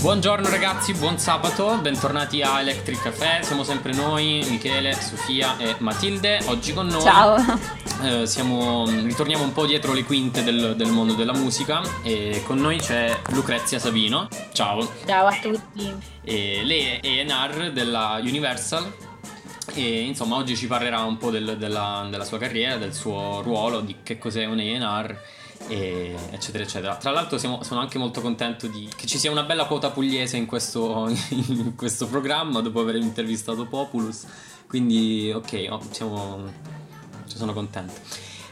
Buongiorno ragazzi, buon sabato, bentornati a Electric Café, siamo sempre noi, Michele, Sofia e Matilde, oggi con noi. Ciao. eh, siamo, ritorniamo un po' dietro le quinte del, del mondo della musica e con noi c'è Lucrezia Savino, ciao, Ciao a tutti. e lei è ENR della Universal. E insomma oggi ci parlerà un po' del- della, della sua carriera, del suo ruolo, di che cos'è un ENR eccetera eccetera. Tra l'altro siamo- sono anche molto contento di, che ci sia una bella quota pugliese in questo, in questo programma dopo aver intervistato Populus, quindi ok, oh, siamo, sono contento.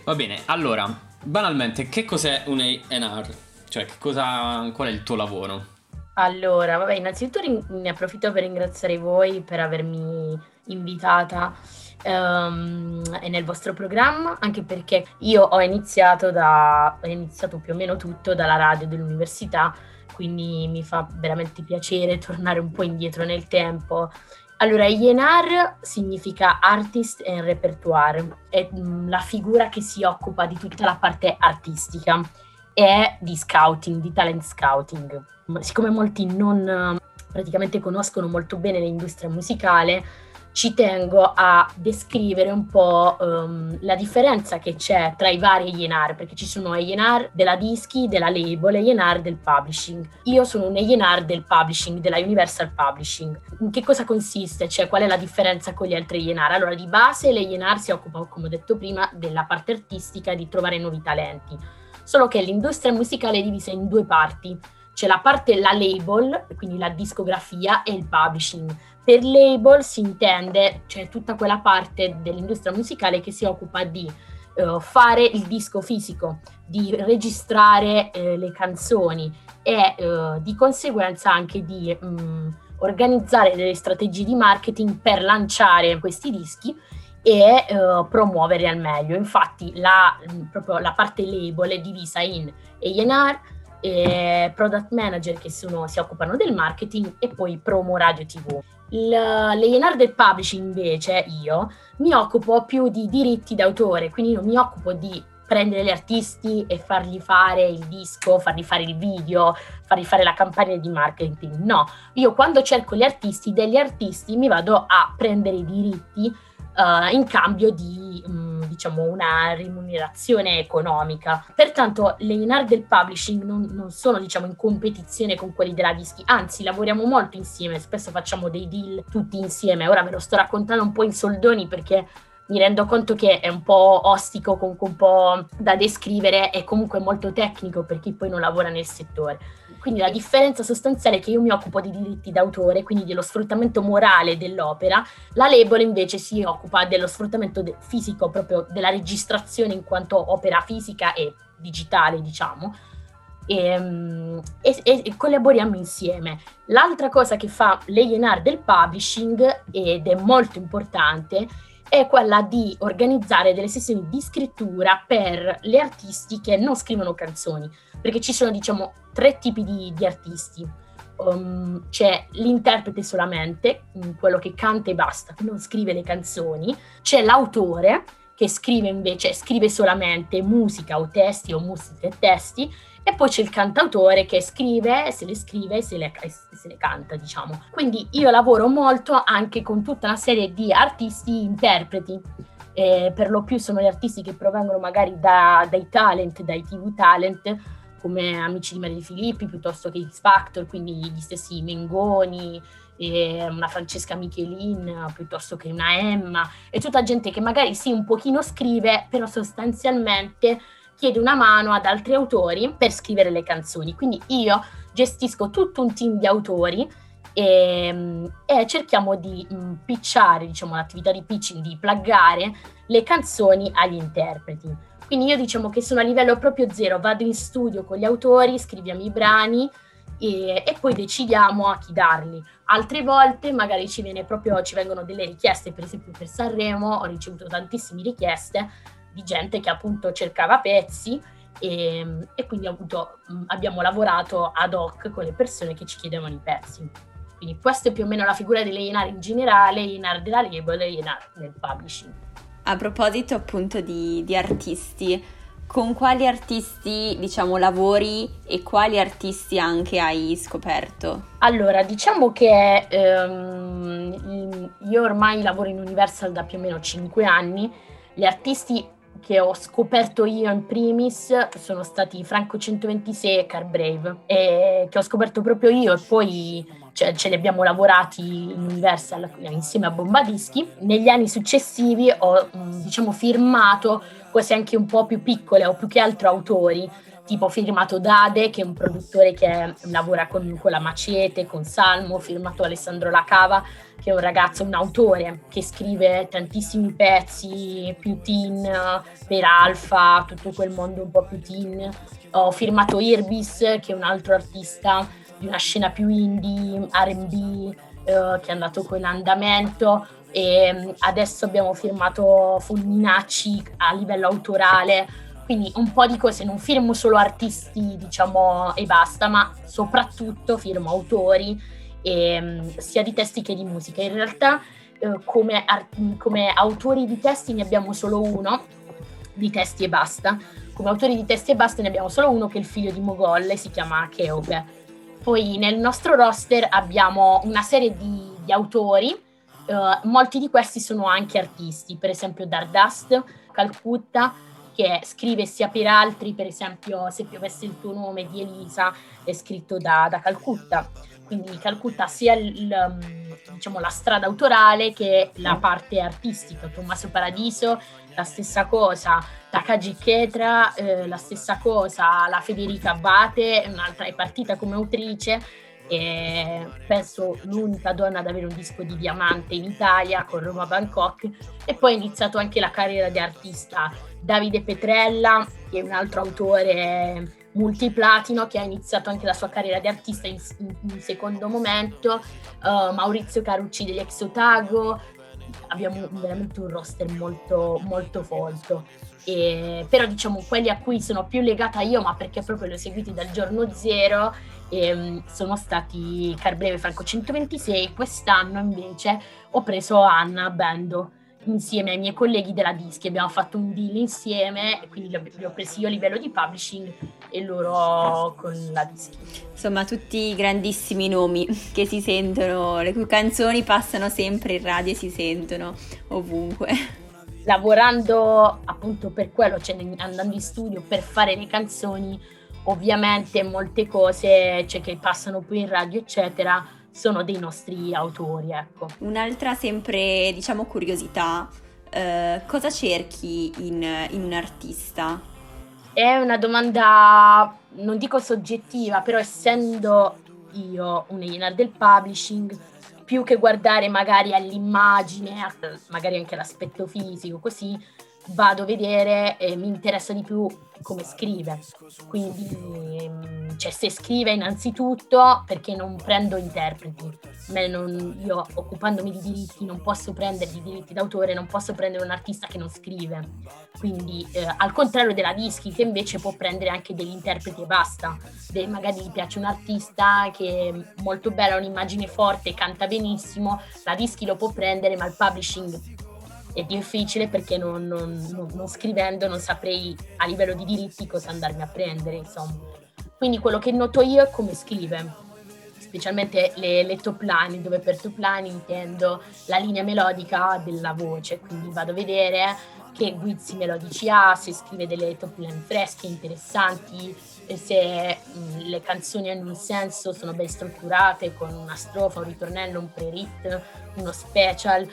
Va bene, allora, banalmente che cos'è un ENR? Cioè cosa, qual è il tuo lavoro? Allora, vabbè, innanzitutto ne approfitto per ringraziare voi per avermi invitata ehm, nel vostro programma, anche perché io ho iniziato da, ho iniziato più o meno tutto dalla radio dell'università, quindi mi fa veramente piacere tornare un po' indietro nel tempo. Allora, INR significa Artist and Repertoire, è mm, la figura che si occupa di tutta la parte artistica e di scouting, di talent scouting. Siccome molti non praticamente conoscono molto bene l'industria musicale, ci tengo a descrivere un po' ehm, la differenza che c'è tra i vari A&R, perché ci sono A&R della dischi, della label e A&R del publishing. Io sono un A&R del publishing, della Universal Publishing. In che cosa consiste? Cioè, qual è la differenza con gli altri A&R? Allora, di base l'A&R si occupa, come ho detto prima, della parte artistica e di trovare nuovi talenti. Solo che l'industria musicale è divisa in due parti. C'è la parte, la label, quindi la discografia, e il publishing. Per label si intende, cioè tutta quella parte dell'industria musicale che si occupa di eh, fare il disco fisico, di registrare eh, le canzoni e eh, di conseguenza anche di mh, organizzare delle strategie di marketing per lanciare questi dischi e eh, promuovere al meglio. Infatti la, mh, proprio la parte label è divisa in A&R, e product manager che sono- si occupano del marketing e poi promo radio tv. L'A&R del publishing invece io mi occupo più di diritti d'autore, quindi non mi occupo di prendere gli artisti e fargli fare il disco, fargli fare il video, fargli fare la campagna di marketing. No, io quando cerco gli artisti, degli artisti mi vado a prendere i diritti eh, in cambio di mh, diciamo una rimunerazione economica. Pertanto le INAR del publishing non, non sono diciamo in competizione con quelli della dischi, anzi lavoriamo molto insieme, spesso facciamo dei deal tutti insieme. Ora ve lo sto raccontando un po' in soldoni perché mi rendo conto che è un po' ostico, comunque un po' da descrivere e comunque molto tecnico per chi poi non lavora nel settore. Quindi la differenza sostanziale è che io mi occupo di diritti d'autore, quindi dello sfruttamento morale dell'opera, la label invece si occupa dello sfruttamento de- fisico, proprio della registrazione in quanto opera fisica e digitale, diciamo. E, mm, e- e- e collaboriamo insieme. L'altra cosa che fa l'A&R del publishing, ed è molto importante, è quella di organizzare delle sessioni di scrittura per gli artisti che non scrivono canzoni, perché ci sono diciamo tre tipi di, di artisti. Um, c'è l'interprete solamente, mm, quello che canta e basta, che non scrive le canzoni, c'è l'autore che scrive invece, scrive solamente musica o testi o musica e testi, e poi c'è il cantautore che scrive, se le scrive e se se le canta, diciamo. Quindi io lavoro molto anche con tutta una serie di artisti interpreti. Eh, per lo più sono gli artisti che provengono magari da- dai talent, dai TV talent, come Amici di Maria Di Filippi, piuttosto che X Factor, quindi gli stessi Mengoni, una Francesca Michelin, piuttosto che una Emma, e tutta gente che magari sì un pochino scrive, però sostanzialmente chiede una mano ad altri autori per scrivere le canzoni. Quindi io gestisco tutto un team di autori e, e cerchiamo di mh, pitchare, diciamo, l'attività di pitching, di pluggare le canzoni agli interpreti. Quindi io diciamo che sono a livello proprio zero, vado in studio con gli autori, scriviamo i brani e, e poi decidiamo a chi darli. Altre volte magari ci, proprio, ci vengono delle richieste, per esempio per Sanremo ho ricevuto tantissime richieste di gente che appunto cercava pezzi e, e quindi avuto- mh, abbiamo lavorato ad hoc con le persone che ci chiedevano i pezzi. Quindi questa è più o meno la figura dell'A&R in generale, A&R della label e A&R del publishing. A proposito appunto di, di artisti, con quali artisti, diciamo, lavori e quali artisti anche hai scoperto? Allora, diciamo che ehm, io ormai lavoro in Universal da più o meno 5 anni. Gli artisti che ho scoperto io in primis sono stati Franco 126 e Car Brave, e che ho scoperto proprio io e poi cioè, ce li abbiamo lavorati in Universal insieme a Bombadischi. Negli anni successivi ho diciamo firmato cose anche un po' più piccole o più che altro autori, tipo firmato Dade che è un produttore che lavora con, con la Macete, con Salmo, firmato Alessandro Lacava che è un ragazzo, un autore che scrive tantissimi pezzi più teen per Alfa, tutto quel mondo un po' più teen. Ho firmato Irbis che è un altro artista di una scena più indie, RB, eh, che è andato con andamento e mm, adesso abbiamo firmato Fulminacci a livello autorale, quindi un po' di cose, non firmo solo artisti diciamo e basta, ma soprattutto firmo autori e, mm, sia di testi che di musica. In realtà eh, come, art- come autori di testi ne abbiamo solo uno, di testi e basta. Come autori di testi e basta ne abbiamo solo uno che è il figlio di Mogolle, si chiama Cheope. Poi nel nostro roster abbiamo una serie di, di autori Uh, molti di questi sono anche artisti, per esempio Dardust, Calcutta, che scrive sia per altri, per esempio Se piovesse il tuo nome di Elisa, è scritto da, da Calcutta. Quindi Calcutta sia il, mm, diciamo, la strada autorale che la parte artistica. Tommaso Paradiso, la stessa cosa. Takagi Ketra, eh, la stessa cosa. La Federica Abate, un'altra è partita come autrice e penso l'unica donna ad avere un disco di diamante in Italia con Roma Bangkok. E poi ha iniziato anche la carriera di artista. Davide Petrella che è un altro autore multiplatino che ha iniziato anche la sua carriera di artista in, in secondo momento. Uh, Maurizio Carucci degli Exotago abbiamo veramente un roster molto molto folto. e, però diciamo quelli a cui sono più legata io ma perché proprio li ho seguiti dal giorno zero ehm, sono stati Carbreve Franco 126 quest'anno invece ho preso Anna Bendo insieme ai miei colleghi della Dischi. Abbiamo fatto un deal insieme quindi li ho presi io a livello di publishing e loro con la Dischi. Insomma tutti grandissimi nomi che si sentono le cui canzoni passano sempre in radio e si sentono ovunque. Lavorando appunto per quello, cioè andando in studio per fare le canzoni, ovviamente molte cose cioè, che passano poi in radio, eccetera, sono dei nostri autori, ecco. Un'altra sempre, diciamo, curiosità, eh, cosa cerchi in, in un artista? È una domanda, non dico soggettiva, però essendo io un A&R del publishing, più che guardare magari all'immagine, magari anche all'aspetto fisico, così vado a vedere e mi interessa di più come scrive. Quindi, ehm, cioè, se scrive innanzitutto perché non prendo interpreti. Non, io occupandomi di diritti non posso prendere i diritti d'autore, non posso prendere un artista che non scrive. Quindi, eh, al contrario della dischi, che invece può prendere anche degli interpreti e basta. De, magari gli piace un artista che è molto bella, ha un'immagine forte, canta benissimo, la dischi lo può prendere, ma il publishing è difficile perché non, non, non, non, scrivendo non saprei a livello di diritti cosa andarmi a prendere, insomma. Quindi quello che noto io è come scrive, specialmente le, le top line, dove per top line intendo la linea melodica della voce, quindi vado a vedere che guizzi melodici ha, se scrive delle top line fresche, interessanti, se mh, le canzoni hanno un senso, sono ben strutturate, con una strofa, un ritornello, un pre-rit, uno special,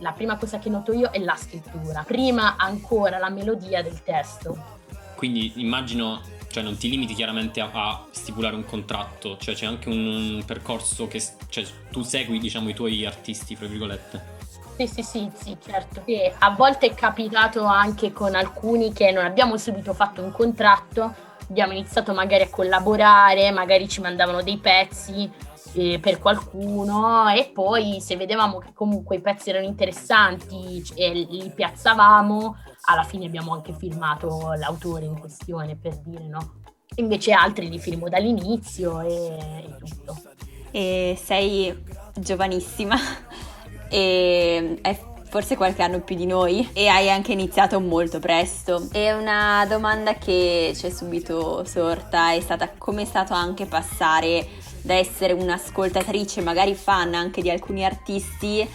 la prima cosa che noto io è la scrittura, prima ancora la melodia del testo. Quindi immagino, cioè non ti limiti chiaramente a, a stipulare un contratto, cioè c'è anche un, un percorso che cioè, tu segui diciamo i tuoi artisti, fra virgolette. Sì, sì, sì, sì, certo. E a volte è capitato anche con alcuni che non abbiamo subito fatto un contratto, abbiamo iniziato magari a collaborare, magari ci mandavano dei pezzi eh, per qualcuno e poi se vedevamo che comunque i pezzi erano interessanti e li piazzavamo, alla fine abbiamo anche firmato l'autore in questione per dire no. Invece altri li firmo dall'inizio e, e tutto. E sei giovanissima e è forse qualche anno più di noi e hai anche iniziato molto presto. E una domanda che ci è subito sorta è stata come è stato anche passare da essere un'ascoltatrice, magari fan anche di alcuni artisti,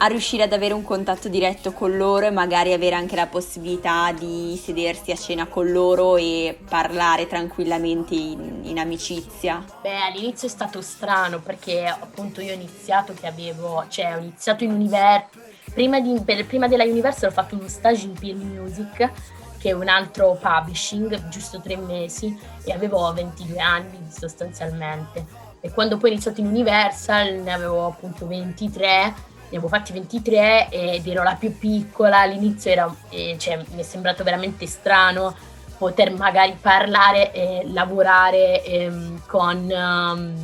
a riuscire ad avere un contatto diretto con loro e magari avere anche la possibilità di sedersi a cena con loro e parlare tranquillamente in, in amicizia? Beh, all'inizio è stato strano perché appunto io ho iniziato che avevo, cioè ho iniziato in Universal, prima, di, per, prima della Universal ho fatto uno stage in Peer Music che è un altro publishing, giusto tre mesi, e avevo 22 anni sostanzialmente. E quando poi ho iniziato in Universal ne avevo appunto 23 ne avevo fatti 23 ed ero la più piccola, all'inizio era, eh, cioè, mi è sembrato veramente strano poter magari parlare e lavorare ehm, con, um,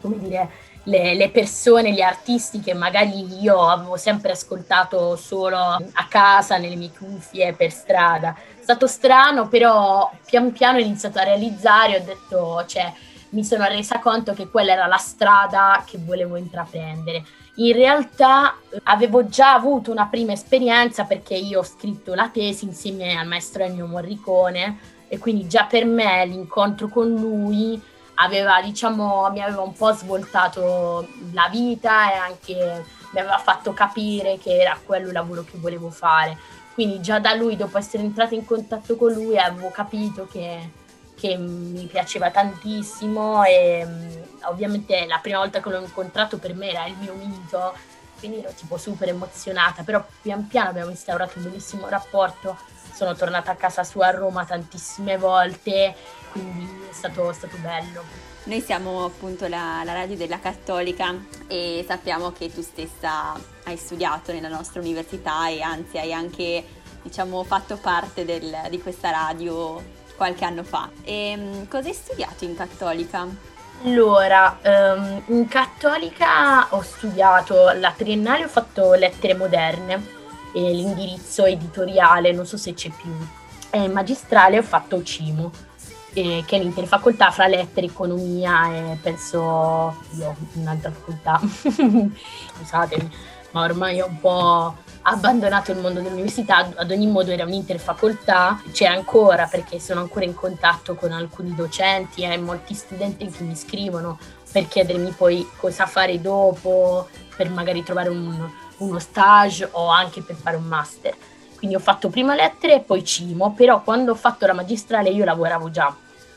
come dire, le, le, persone, gli artisti che magari io avevo sempre ascoltato solo a casa, nelle mie cuffie, per strada. È stato strano, però pian piano ho iniziato a realizzare, ho detto, cioè, mi sono resa conto che quella era la strada che volevo intraprendere in realtà avevo già avuto una prima esperienza perché io ho scritto la tesi insieme al maestro Ennio Morricone e quindi già per me l'incontro con lui aveva, diciamo, mi aveva un po' svoltato la vita e anche mi aveva fatto capire che era quello il lavoro che volevo fare. Quindi già da lui, dopo essere entrata in contatto con lui, avevo capito che che mi piaceva tantissimo e mm, ovviamente la prima volta che l'ho incontrato per me era il mio mito, quindi ero tipo super emozionata, però pian piano abbiamo instaurato un bellissimo rapporto, sono tornata a casa sua a Roma tantissime volte, quindi è stato, è stato bello. Noi siamo appunto la, la, radio della Cattolica e sappiamo che tu stessa hai studiato nella nostra università e anzi hai anche diciamo, fatto parte del, di questa radio qualche anno fa. E ehm, cosa hai studiato in Cattolica? Allora, um, in Cattolica ho studiato la triennale, ho fatto lettere moderne e l'indirizzo editoriale, non so se c'è più. E in magistrale ho fatto CIMO, eh, che è l'interfacoltà fra lettere, economia e penso io un'altra facoltà. Scusatemi, ma ormai ho un po' abbandonato il mondo dell'università, ad ogni modo era un'interfacoltà, c'è ancora perché sono ancora in contatto con alcuni docenti e molti studenti che mi scrivono per chiedermi poi cosa fare dopo, per magari trovare un, uno stage o anche per fare un master. Quindi ho fatto prima lettere e poi CIMO, però quando ho fatto la magistrale io lavoravo già,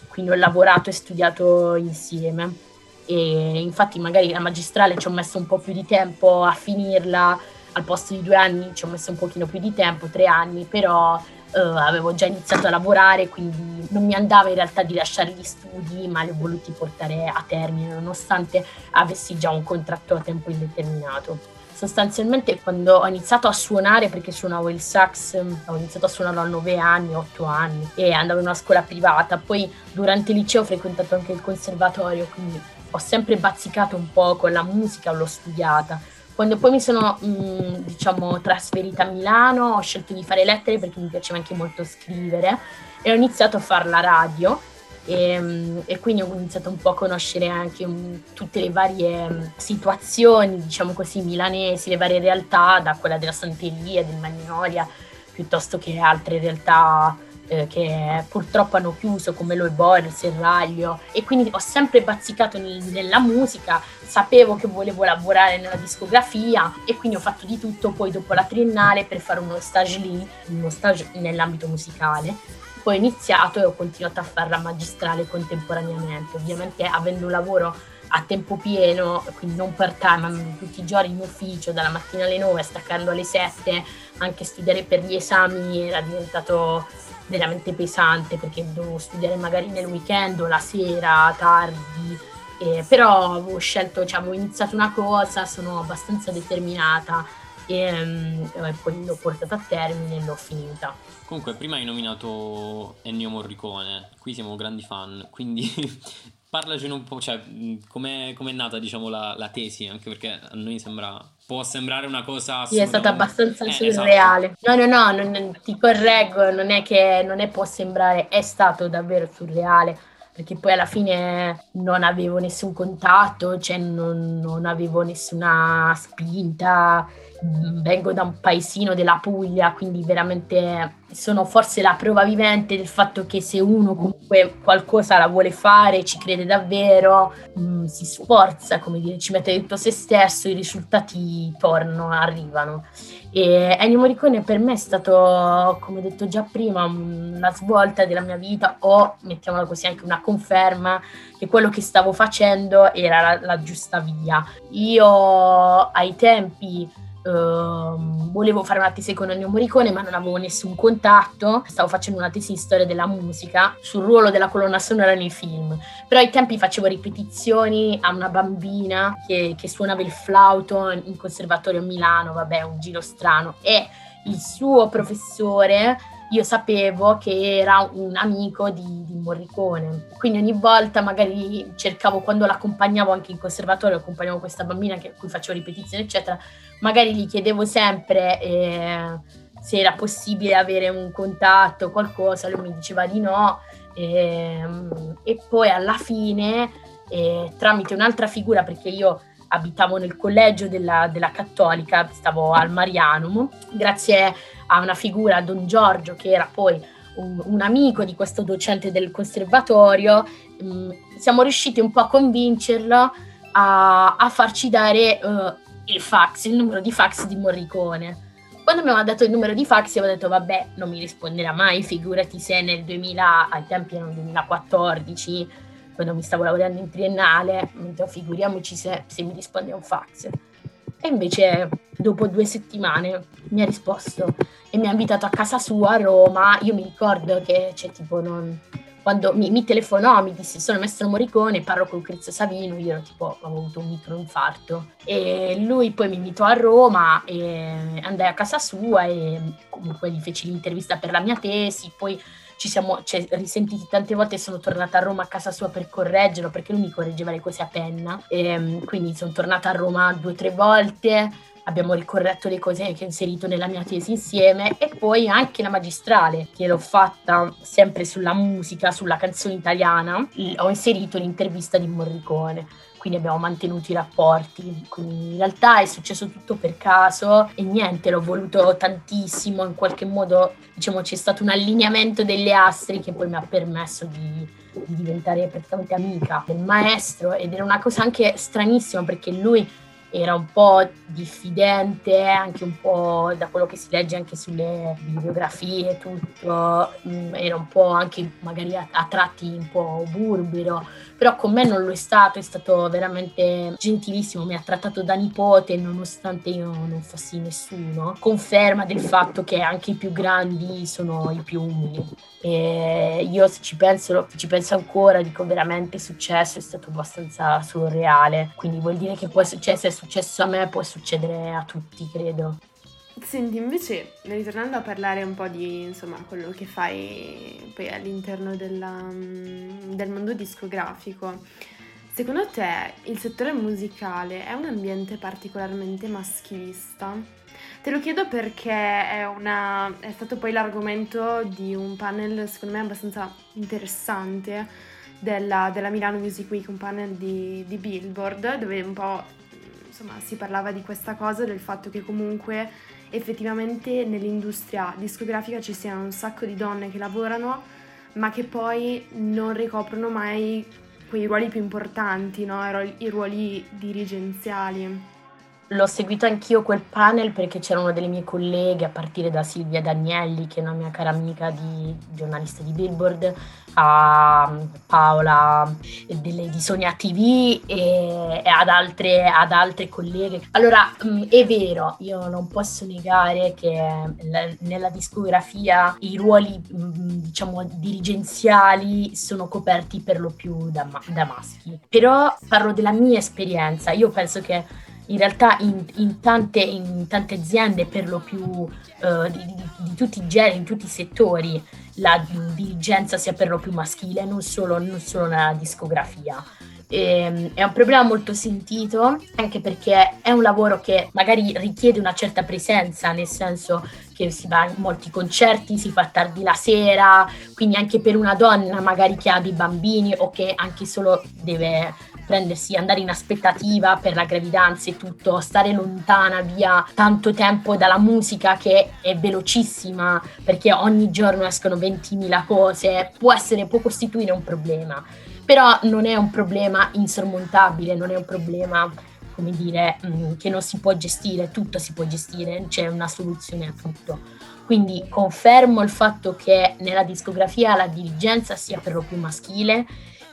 quindi ho lavorato e studiato insieme. E infatti magari la magistrale ci ho messo un po' più di tempo a finirla, al posto di due anni ci ho messo un pochino più di tempo, tre anni, però eh, avevo già iniziato a lavorare, quindi non mi andava in realtà di lasciare gli studi, ma li ho voluti portare a termine, nonostante avessi già un contratto a tempo indeterminato. Sostanzialmente quando ho iniziato a suonare, perché suonavo il sax, ho iniziato a suonarlo a nove anni, otto anni, e andavo in una scuola privata, poi durante il liceo ho frequentato anche il conservatorio, quindi ho sempre bazzicato un po' con la musica, l'ho studiata quando poi mi sono, mh, mm, diciamo, trasferita a Milano, ho scelto di fare lettere perché mi piaceva anche molto scrivere e ho iniziato a fare la radio. E, mm, e, quindi ho iniziato un po' a conoscere anche um, tutte le varie um, situazioni, diciamo così, milanesi, le varie realtà, da quella della Santeria, del Magnolia, piuttosto che altre realtà eh, che purtroppo hanno chiuso come Loe Boy, il Serraglio e quindi ho sempre bazzicato nel, nella musica, sapevo che volevo lavorare nella discografia e quindi ho fatto di tutto poi dopo la triennale per fare uno stage lì, uno stage nell'ambito musicale. Poi ho iniziato e ho continuato a fare la magistrale contemporaneamente, ovviamente avendo un lavoro a tempo pieno, quindi non part time, ma tutti i giorni in ufficio, dalla mattina alle 9, staccando alle 7, anche studiare per gli esami era diventato veramente pesante perché dovevo studiare magari nel weekend o la sera, tardi, eh, però avevo scelto, cioè avevo iniziato una cosa, sono abbastanza determinata e, um, e poi l'ho portata a termine e l'ho finita. Comunque, prima hai nominato Ennio Morricone, qui siamo grandi fan, quindi parlacene un po', cioè, come è nata, diciamo, la, la, tesi, anche perché a noi sembra, può sembrare una cosa... Sì, è stata abbastanza eh, surreale. Esatto. No, no, no, non, ti correggo, non è che non è può sembrare, è stato davvero surreale, perché poi alla fine non avevo nessun contatto, cioè non, non avevo nessuna spinta vengo da un paesino della Puglia, quindi veramente sono forse la prova vivente del fatto che se uno comunque qualcosa la vuole fare, ci crede davvero, mh, mm, si sforza, come dire, ci mette dentro se stesso, i risultati tornano, arrivano. E Ennio Morricone per me è stato, come ho detto già prima, una svolta della mia vita o, mettiamola così, anche una conferma che quello che stavo facendo era la, la giusta via. Io ai tempi Uh, volevo fare una tesi con Ennio Morricone ma non avevo nessun contatto. Stavo facendo una tesi in storia della musica sul ruolo della colonna sonora nei film. Però ai tempi facevo ripetizioni a una bambina che, che suonava il flauto in conservatorio a Milano vabbè un giro strano. E il suo professore io sapevo che era un amico di, di, Morricone. Quindi ogni volta magari cercavo, quando l'accompagnavo anche in conservatorio, accompagnavo questa bambina che, cui facevo ripetizioni, eccetera, magari gli chiedevo sempre eh, se era possibile avere un contatto, qualcosa, lui mi diceva di no. Eh, e poi alla fine, eh, tramite un'altra figura, perché io abitavo nel collegio della, della Cattolica, stavo al Marianum, grazie a una figura, Don Giorgio, che era poi un, un amico di questo docente del conservatorio, mh, mm, siamo riusciti un po' a convincerlo a, a farci dare uh, il fax, il numero di fax di Morricone. Quando mi aveva dato il numero di fax, io ho detto, vabbè, non mi risponderà mai, figurati se nel 2000, ai tempi erano 2014, quando mi stavo lavorando in triennale, figuriamoci se, se mi risponde un fax. E invece dopo due settimane mi ha risposto e mi ha invitato a casa sua a Roma. Io mi ricordo che cioè, tipo non... quando mi, mi, telefonò mi disse sono Maestro Morricone, parlo con Crizio Savino, io ero tipo avevo avuto un microinfarto. E lui poi mi invitò a Roma e andai a casa sua e comunque gli feci l'intervista per la mia tesi, poi ci siamo cioè, risentiti tante volte e sono tornata a Roma a casa sua per correggerlo perché lui mi correggeva le cose a penna. E, ehm, quindi sono tornata a Roma due o tre volte abbiamo ricorretto le cose che ho inserito nella mia tesi insieme e poi anche la magistrale che l'ho fatta sempre sulla musica, sulla canzone italiana, ho inserito l'intervista di Morricone quindi abbiamo mantenuto i rapporti. Quindi in realtà è successo tutto per caso e niente, l'ho voluto tantissimo, in qualche modo diciamo c'è stato un allineamento delle astri che poi mi ha permesso di, di diventare praticamente amica del maestro. Ed era una cosa anche stranissima perché lui era un po' diffidente, anche un po' da quello che si legge anche sulle bibliografie, tutto, mm, era un po' anche magari a, a, tratti un po' burbero, però con me non lo è stato, è stato veramente gentilissimo, mi ha trattato da nipote nonostante io non fossi nessuno, conferma del fatto che anche i più grandi sono i più umili. E io se ci penso, ci penso ancora, dico veramente è successo, è stato abbastanza surreale. Quindi vuol dire che può, cioè, se è successo a me può succedere a tutti, credo. Senti, invece, ritornando a parlare un po' di insomma, quello che fai poi all'interno della, mm, del mondo discografico, secondo te il settore musicale è un ambiente particolarmente maschilista? Te lo chiedo perché è, una, è stato poi l'argomento di un panel, secondo me, abbastanza interessante della, della Milano Music Week, un panel di, di Billboard, dove un po' insomma, si parlava di questa cosa, del fatto che comunque effettivamente nell'industria discografica ci siano un sacco di donne che lavorano, ma che poi non ricoprono mai quei ruoli più importanti, no? i ruoli dirigenziali. L'ho seguito anch'io quel panel perché c'era una delle mie colleghe, a partire da Silvia Danielli, che è una mia cara amica di giornalista di Billboard, a Paola delle, di Sonia TV e, e ad, altre, ad, altre, colleghe. Allora, mm, è vero, io non posso negare che nella discografia i ruoli, mm, diciamo, dirigenziali sono coperti per lo più da, da maschi. Però parlo della mia esperienza, io penso che in realtà in, in, tante, in tante, aziende, per lo più uh, di, di, di, tutti i generi, in tutti i settori, la dirigenza sia per lo più maschile, non solo, non solo nella discografia. E, ehm, è un problema molto sentito anche perché è un lavoro che magari richiede una certa presenza, nel senso che si va in molti concerti, si fa tardi la sera, quindi anche per una donna magari che ha dei bambini o che anche solo deve prendersi, andare in aspettativa per la gravidanza e tutto, stare lontana via tanto tempo dalla musica che è velocissima perché ogni giorno escono 20.000 cose, può essere, può costituire un problema. Però non è un problema insormontabile, non è un problema come dire, mm, che non si può gestire, tutto si può gestire, c'è una soluzione a tutto. Quindi confermo il fatto che nella discografia la dirigenza sia per lo più maschile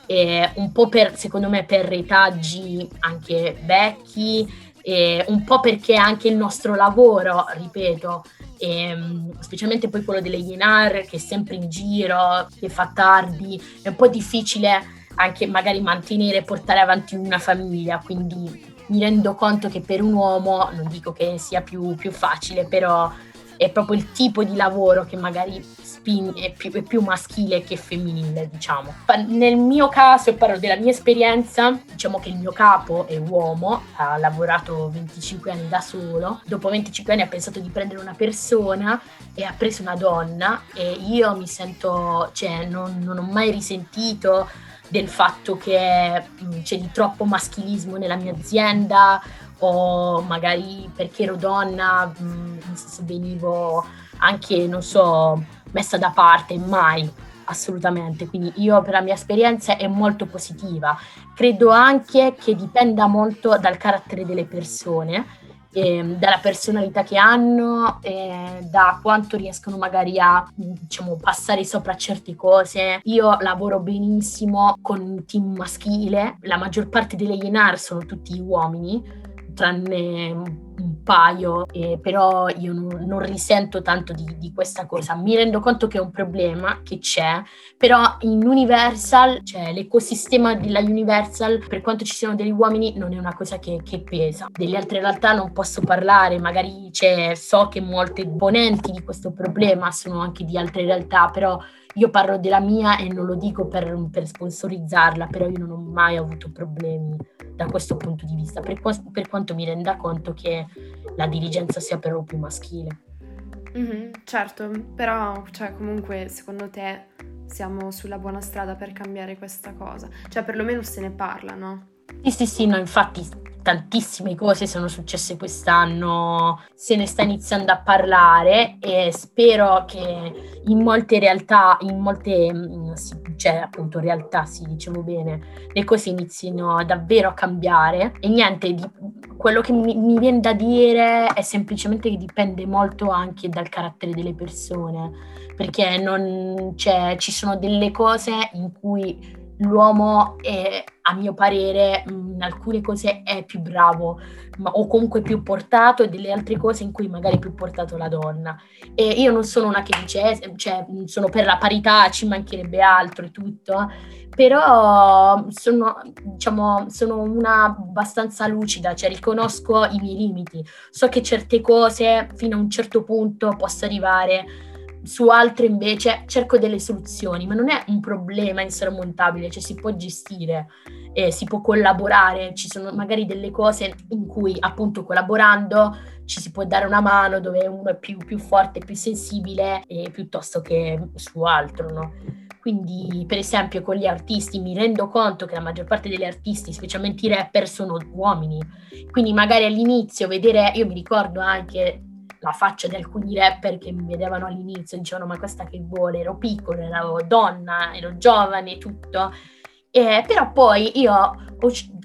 eh, un po' per, secondo me, per retaggi anche vecchi, eh, un po' perché anche il nostro lavoro, ripeto, ehm, specialmente poi quello delle Yenar che è sempre in giro, che fa tardi, è un po' difficile anche magari mantenere e portare avanti una famiglia, quindi mi rendo conto che per un uomo, non dico che sia più, più facile, però è proprio il tipo di lavoro che magari spin- è, più, è più maschile che femminile, diciamo. Nel mio caso, e parlo della mia esperienza, diciamo che il mio capo è uomo, ha lavorato 25 anni da solo, dopo 25 anni ha pensato di prendere una persona e ha preso una donna e io mi sento, cioè non, non ho mai risentito del fatto che mh, c'è di troppo maschilismo nella mia azienda o magari perché ero donna mh, venivo anche, non so, messa da parte, mai, assolutamente. Quindi io per la mia esperienza è molto positiva. Credo anche che dipenda molto dal carattere delle persone. Eh, dalla personalità che hanno, eh, da quanto riescono magari a diciamo, passare sopra certe cose. Io lavoro benissimo con un team maschile, la maggior parte delle Yenar sono tutti uomini, tranne un paio, eh, però io non, non risento tanto di, di, questa cosa. Mi rendo conto che è un problema che c'è, però in Universal, cioè l'ecosistema della Universal, per quanto ci siano degli uomini, non è una cosa che, che pesa. Delle altre realtà non posso parlare, magari so che molte esponenti di questo problema sono anche di altre realtà, però io parlo della mia e non lo dico per, per sponsorizzarla, però io non ho mai avuto problemi da questo punto di vista, per, per quanto mi renda conto che la dirigenza sia però più maschile. Mm-hmm, certo, però cioè, comunque secondo te siamo sulla buona strada per cambiare questa cosa? Cioè perlomeno se ne parla, no? Sì, sì, sì, no, infatti tantissime cose sono successe quest'anno, se ne sta iniziando a parlare e spero che in molte realtà, in molte, mm, cioè appunto realtà, sì, dicevo bene, le cose inizino davvero a cambiare. E niente, di, quello che mi, mi viene da dire è semplicemente che dipende molto anche dal carattere delle persone, perché non, cioè, ci sono delle cose in cui l'uomo è, a mio parere in alcune cose è più bravo ma, o comunque più portato e delle altre cose in cui magari è più portato la donna. E io non sono una che dice eh, cioè sono per la parità ci mancherebbe altro e tutto però sono diciamo sono una abbastanza lucida cioè riconosco i miei limiti. So che certe cose fino a un certo punto posso arrivare su altre invece cerco delle soluzioni, ma non è un problema insormontabile, cioè si può gestire, eh, si può collaborare, ci sono magari delle cose in cui appunto collaborando ci si può dare una mano dove uno è più, più forte, più sensibile, eh, piuttosto che su altro, no? Quindi, per esempio, con gli artisti mi rendo conto che la maggior parte degli artisti, specialmente i rapper, sono uomini. Quindi, magari all'inizio vedere, io mi ricordo anche la faccia di alcuni rapper che mi vedevano all'inizio, dicevano ma questa che vuole, ero piccola, ero donna, ero giovane, tutto. E, però poi io ho,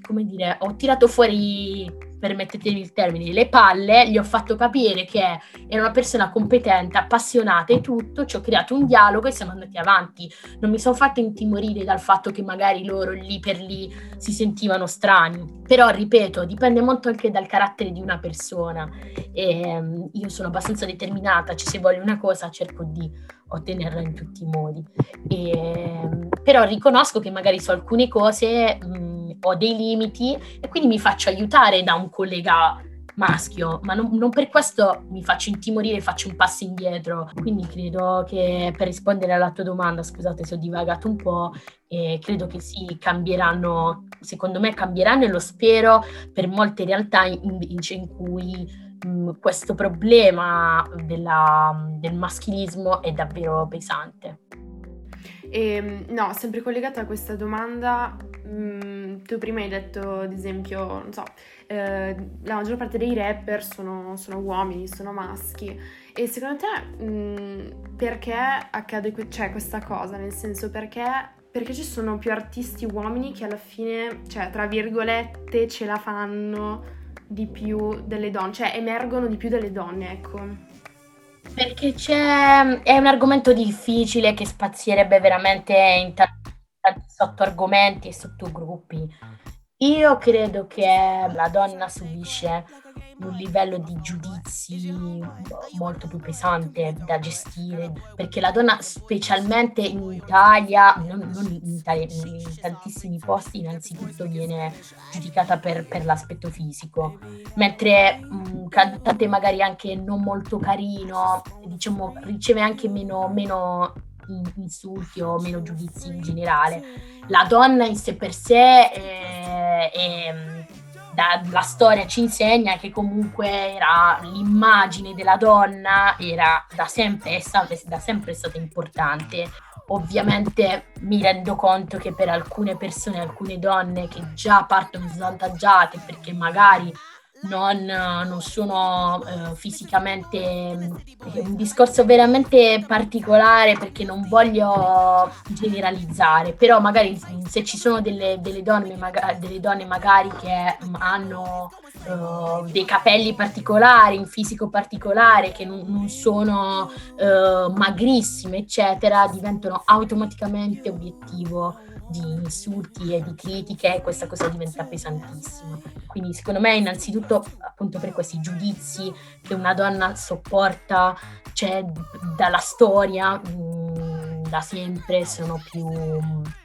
come dire, ho tirato fuori permettetemi il termine, le palle, gli ho fatto capire che era una persona competente, appassionata e tutto, ci ho creato un dialogo e siamo andati avanti. Non mi sono fatta intimorire dal fatto che magari loro lì per lì si sentivano strani. Però, ripeto, dipende molto anche dal carattere di una persona. E, um, io sono abbastanza determinata, cioè se voglio una cosa cerco di ottenerla in tutti i modi. E, um, però riconosco che magari su alcune cose... Mh, ho dei limiti e quindi mi faccio aiutare da un collega maschio, ma non, non, per questo mi faccio intimorire e faccio un passo indietro. Quindi credo che per rispondere alla tua domanda, scusate se ho divagato un po', eh, credo che sì, cambieranno, secondo me cambieranno e lo spero per molte realtà invece in cui mh, questo problema della- del maschilismo è davvero pesante. E, Ehm, no, sempre collegata a questa domanda, mm, tu prima hai detto, ad esempio, non so, eh, la maggior parte dei rapper sono, sono uomini, sono maschi. E secondo te, mm, perché accade que- cioè, questa cosa? Nel senso, perché, perché ci sono più artisti uomini che alla fine, cioè, tra virgolette, ce la fanno di più delle donne, cioè emergono di più delle donne, ecco. Perché c'è, è un argomento difficile che spazierebbe veramente in ta- tanti sottoargomenti e sottogruppi. Io credo che la donna subisce un livello di giudizi molto più pesante da gestire, perché la donna, specialmente in Italia, non, non in Italia, in tantissimi posti, innanzitutto viene giudicata per, per l'aspetto fisico, mentre un cantante magari anche non molto carino, diciamo, riceve anche meno, meno insulti o meno giudizi in generale. La donna in sé per sé è- è- da- la storia ci insegna che comunque era l'immagine della donna era da sempre, è stata, da sempre stata importante. Ovviamente mi rendo conto che per alcune persone, alcune donne che già partono svantaggiate perché magari non, non sono eh, fisicamente è un discorso veramente particolare perché non voglio generalizzare, però magari se ci sono delle, delle donne, maga- delle donne magari che mm, hanno eh, dei capelli particolari, un fisico particolare, che non, non sono eh, magrissime, eccetera, diventano automaticamente obiettivo di insulti e di critiche questa cosa diventa pesantissima. Quindi secondo me innanzitutto appunto per questi giudizi che una donna sopporta, cioè dalla storia mh, da sempre sono più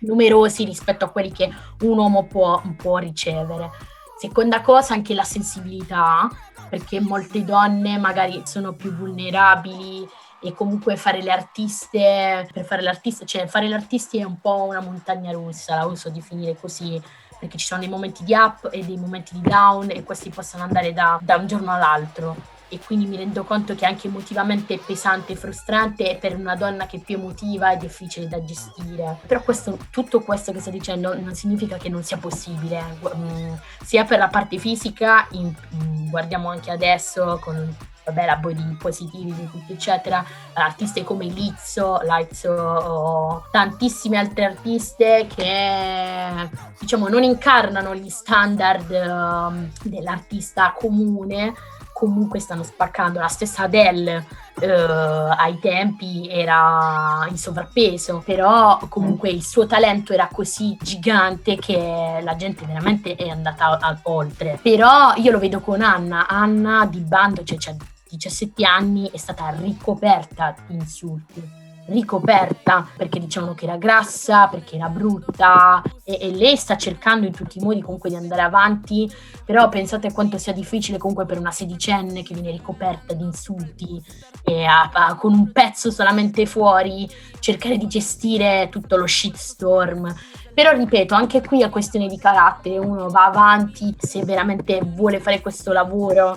numerosi rispetto a quelli che un uomo può, può ricevere. Seconda cosa anche la sensibilità, perché molte donne magari sono più vulnerabili e comunque fare le artiste, per fare l'artista, cioè fare l'artista è un po' una montagna russa, la uso definire così, perché ci sono dei momenti di up e dei momenti di down e questi possono andare da, da un giorno all'altro. E quindi mi rendo conto che anche emotivamente è pesante e frustrante per una donna che è più emotiva è difficile da gestire. Però questo, tutto questo che sto dicendo non significa che non sia possibile, mm, sia per la parte fisica, in- mm, guardiamo anche adesso con vabbè, la body positivity, tutto eccetera, artiste come Lizzo, Lizzo tantissime altre artiste che diciamo non incarnano gli standard um, dell'artista comune, comunque stanno spaccando. La stessa Adele eh, ai tempi era in sovrappeso, però comunque il suo talento era così gigante che la gente veramente è andata a- oltre. Però io lo vedo con Anna, Anna di bando, cioè c'ha 17 anni, è stata ricoperta di insulti. Ricoperta perché dicevano che era grassa, perché era brutta e, e lei sta cercando in tutti i modi comunque di andare avanti, però pensate quanto sia difficile comunque per una sedicenne che viene ricoperta di insulti e a- a- con un pezzo solamente fuori cercare di gestire tutto lo shitstorm. Però ripeto, anche qui è questione di carattere, uno va avanti se veramente vuole fare questo lavoro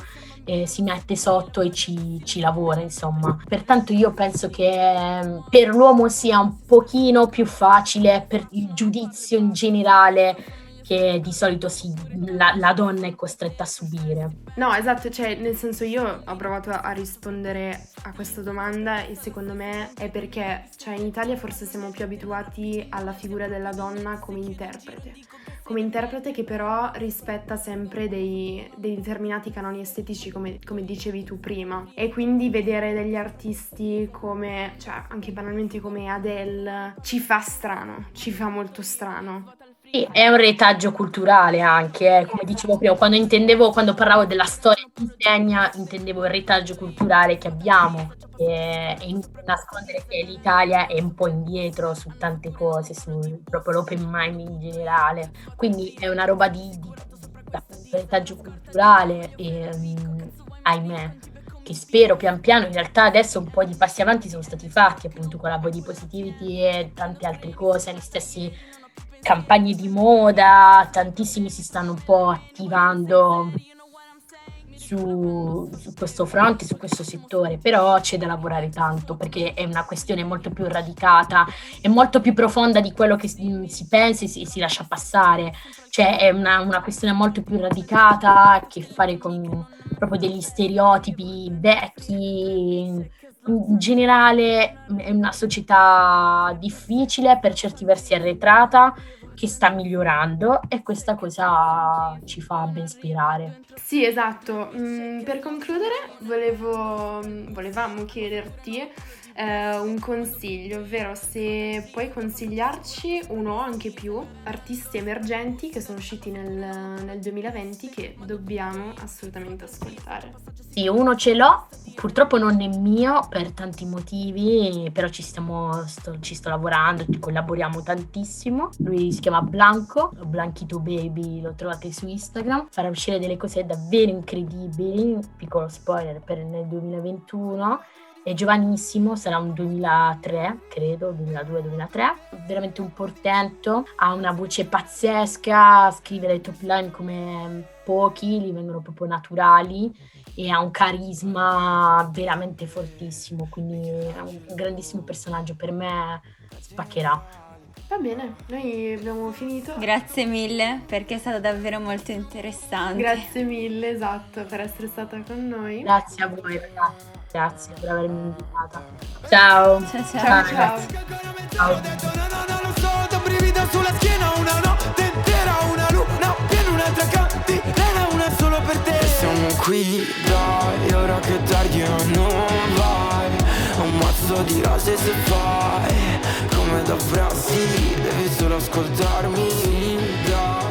eh, si mette sotto e ci, ci lavora, insomma. Pertanto io penso che eh, per l'uomo sia un pochino più facile per il giudizio in generale che di solito si- la, la donna è costretta a subire. No, esatto, cioè nel senso io ho provato a rispondere a questa domanda e secondo me è perché cioè, in Italia forse siamo più abituati alla figura della donna come interprete, come interprete che però rispetta sempre dei, dei determinati canoni estetici come, come dicevi tu prima e quindi vedere degli artisti come, cioè anche banalmente come Adele ci fa strano, ci fa molto strano. Sì, è un retaggio culturale anche, eh, come dicevo prima, quando intendevo, quando parlavo della storia che insegna, intendevo il retaggio culturale che abbiamo e, nascondere che l'Italia è un po' indietro su tante cose, su proprio l'open mind in generale, quindi è una roba di, di- da retaggio culturale e mm, ahimè che spero pian piano, in realtà adesso un po' di passi avanti sono stati fatti appunto con la body positivity e tante altre cose, gli stessi campagne di moda, tantissimi si stanno un po' attivando su, su, questo fronte, su questo settore, però c'è da lavorare tanto perché è una questione molto più radicata, è molto più profonda di quello che si, si pensa e si, si, lascia passare, cioè è una, una questione molto più radicata a che fare con proprio degli stereotipi vecchi. In generale è una società difficile, per certi versi arretrata, che sta migliorando e questa cosa ci fa ben ispirare. Sì, esatto. Mm, per concludere, volevo, volevamo chiederti eh, un consiglio, ovvero se puoi consigliarci uno o anche più artisti emergenti che sono usciti nel, nel 2020 che dobbiamo assolutamente ascoltare. Sì, uno ce l'ho, purtroppo non è mio per tanti motivi, però ci, stiamo, sto, ci sto lavorando, collaboriamo tantissimo. Lui si chiama Blanco, Blanchito Baby, lo trovate su Instagram. Farà uscire delle cose davvero incredibili, piccolo spoiler per nel 2021 è giovanissimo, sarà un 2003, credo, 2002-2003, veramente un portento, ha una voce pazzesca, scrive le top line come pochi, gli vengono proprio naturali e ha un carisma veramente fortissimo, quindi è un grandissimo personaggio, per me spaccherà. Va bene, noi abbiamo finito. Grazie mille perché è stato davvero molto interessante. Grazie mille, esatto, per essere stata con noi. Grazie a voi ragazzi, grazie per avermi invitata. Ciao. Ciao ciao. Ciao. ciao. ciao. brivido sulla schiena, una notte intera, una luna piena, un'altra cantilena, una solo per te. Siamo qui, dai, ora che tardi non vai, un mazzo di rose se fai come da frasi Devi solo ascoltarmi da